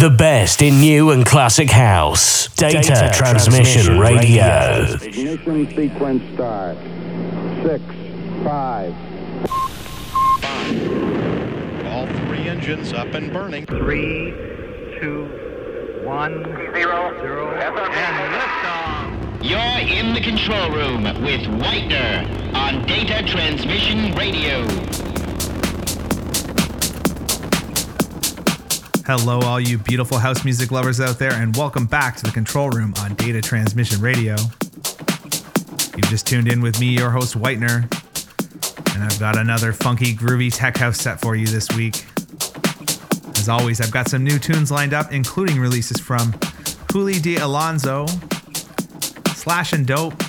The best in new and classic house. Data, Data Transmission, Transmission Radio. Radio. Ignition sequence start. Six, five. Five. All three engines up and burning. Three, two, one, zero, zero, and liftoff. You're in the control room with Whitener on Data Transmission Radio. Hello, all you beautiful house music lovers out there, and welcome back to the control room on Data Transmission Radio. You've just tuned in with me, your host, Whitener, and I've got another funky, groovy tech house set for you this week. As always, I've got some new tunes lined up, including releases from Juli D. Alonso, Slash and Dope,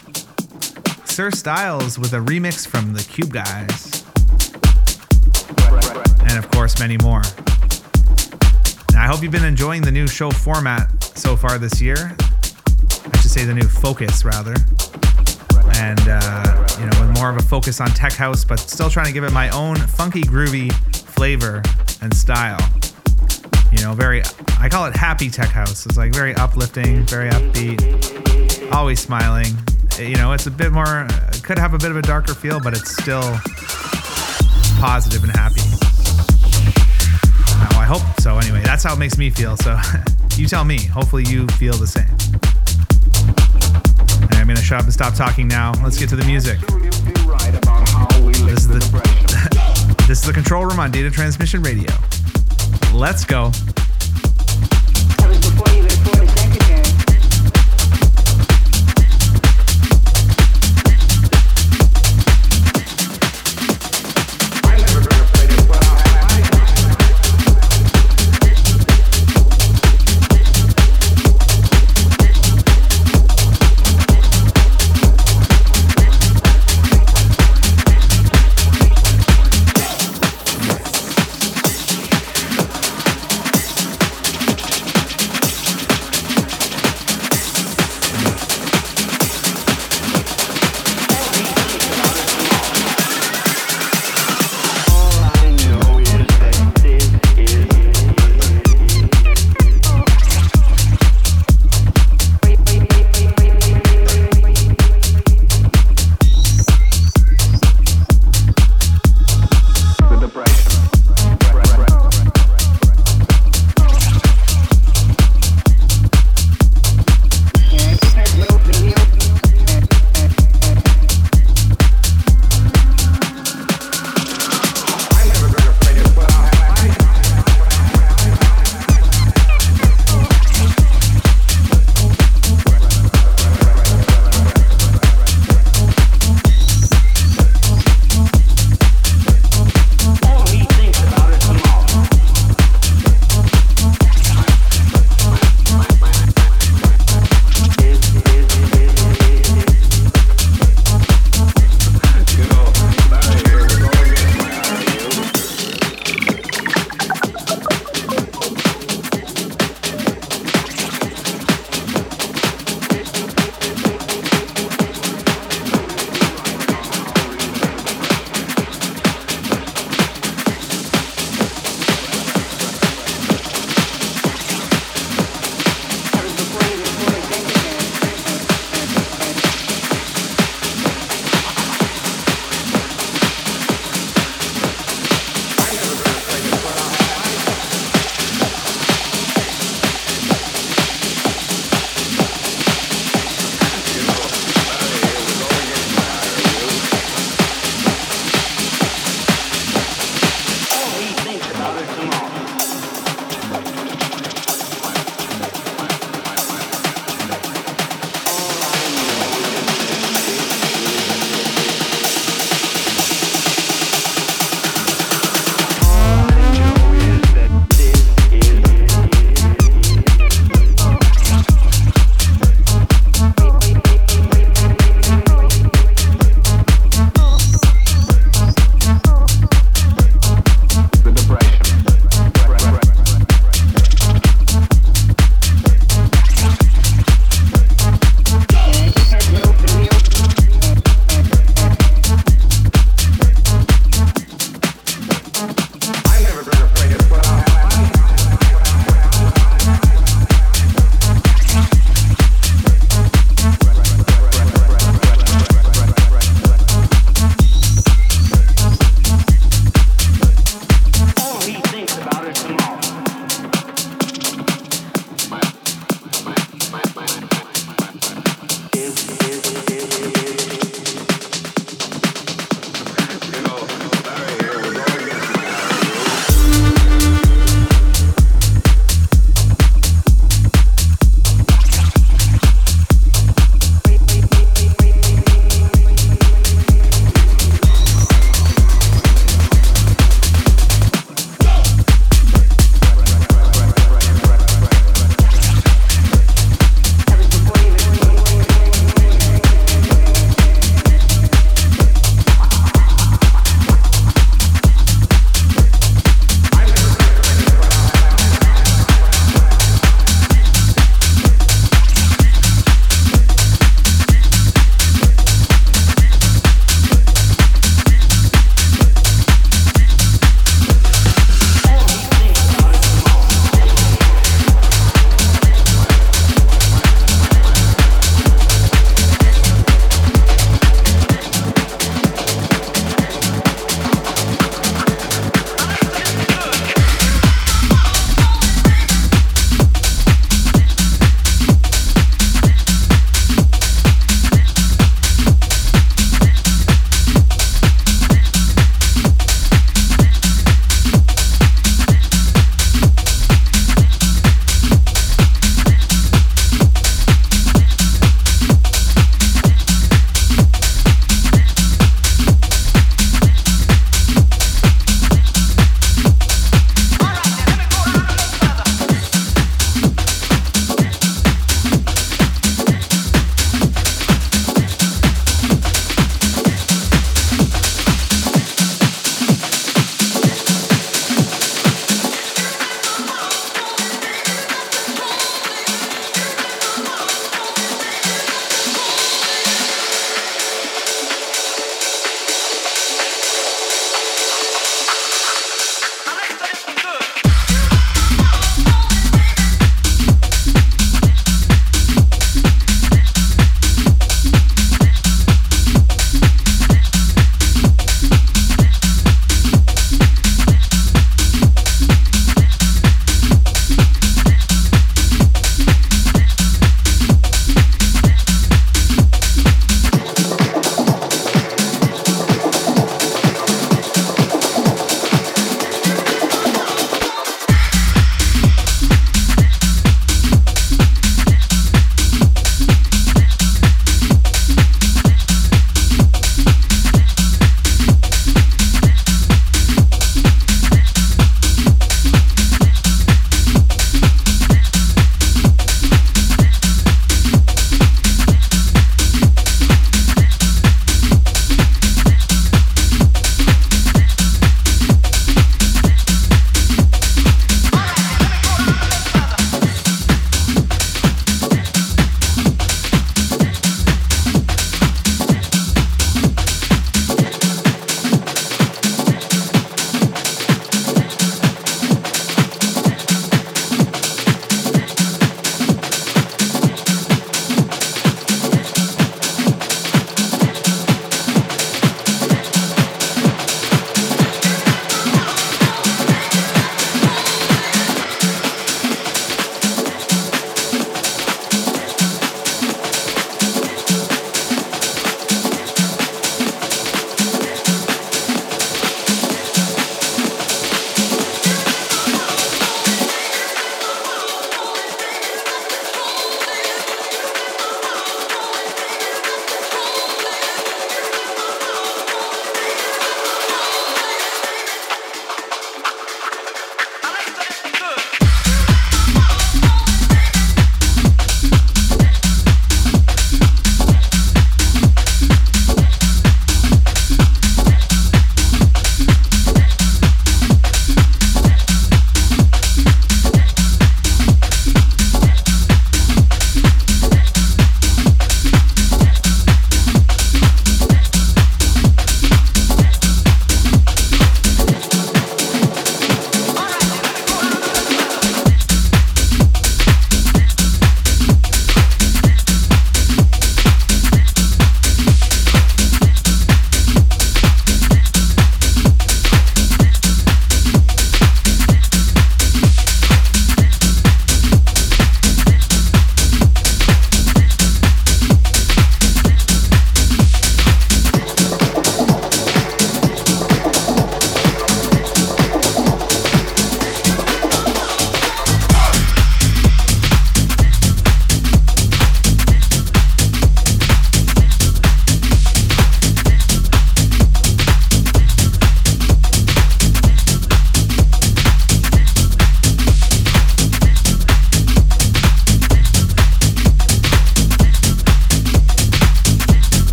Sir Styles with a remix from the Cube Guys, and of course, many more. I hope you've been enjoying the new show format so far this year. I should say the new focus, rather. And, uh, you know, with more of a focus on tech house, but still trying to give it my own funky, groovy flavor and style. You know, very, I call it happy tech house. It's like very uplifting, very upbeat, always smiling. You know, it's a bit more, could have a bit of a darker feel, but it's still positive and happy. Hope so. Anyway, that's how it makes me feel. So you tell me. Hopefully, you feel the same. I'm going to shut up and stop talking now. Let's get to the music. This is the, this is the control room on Data Transmission Radio. Let's go.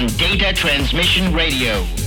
On Data Transmission Radio.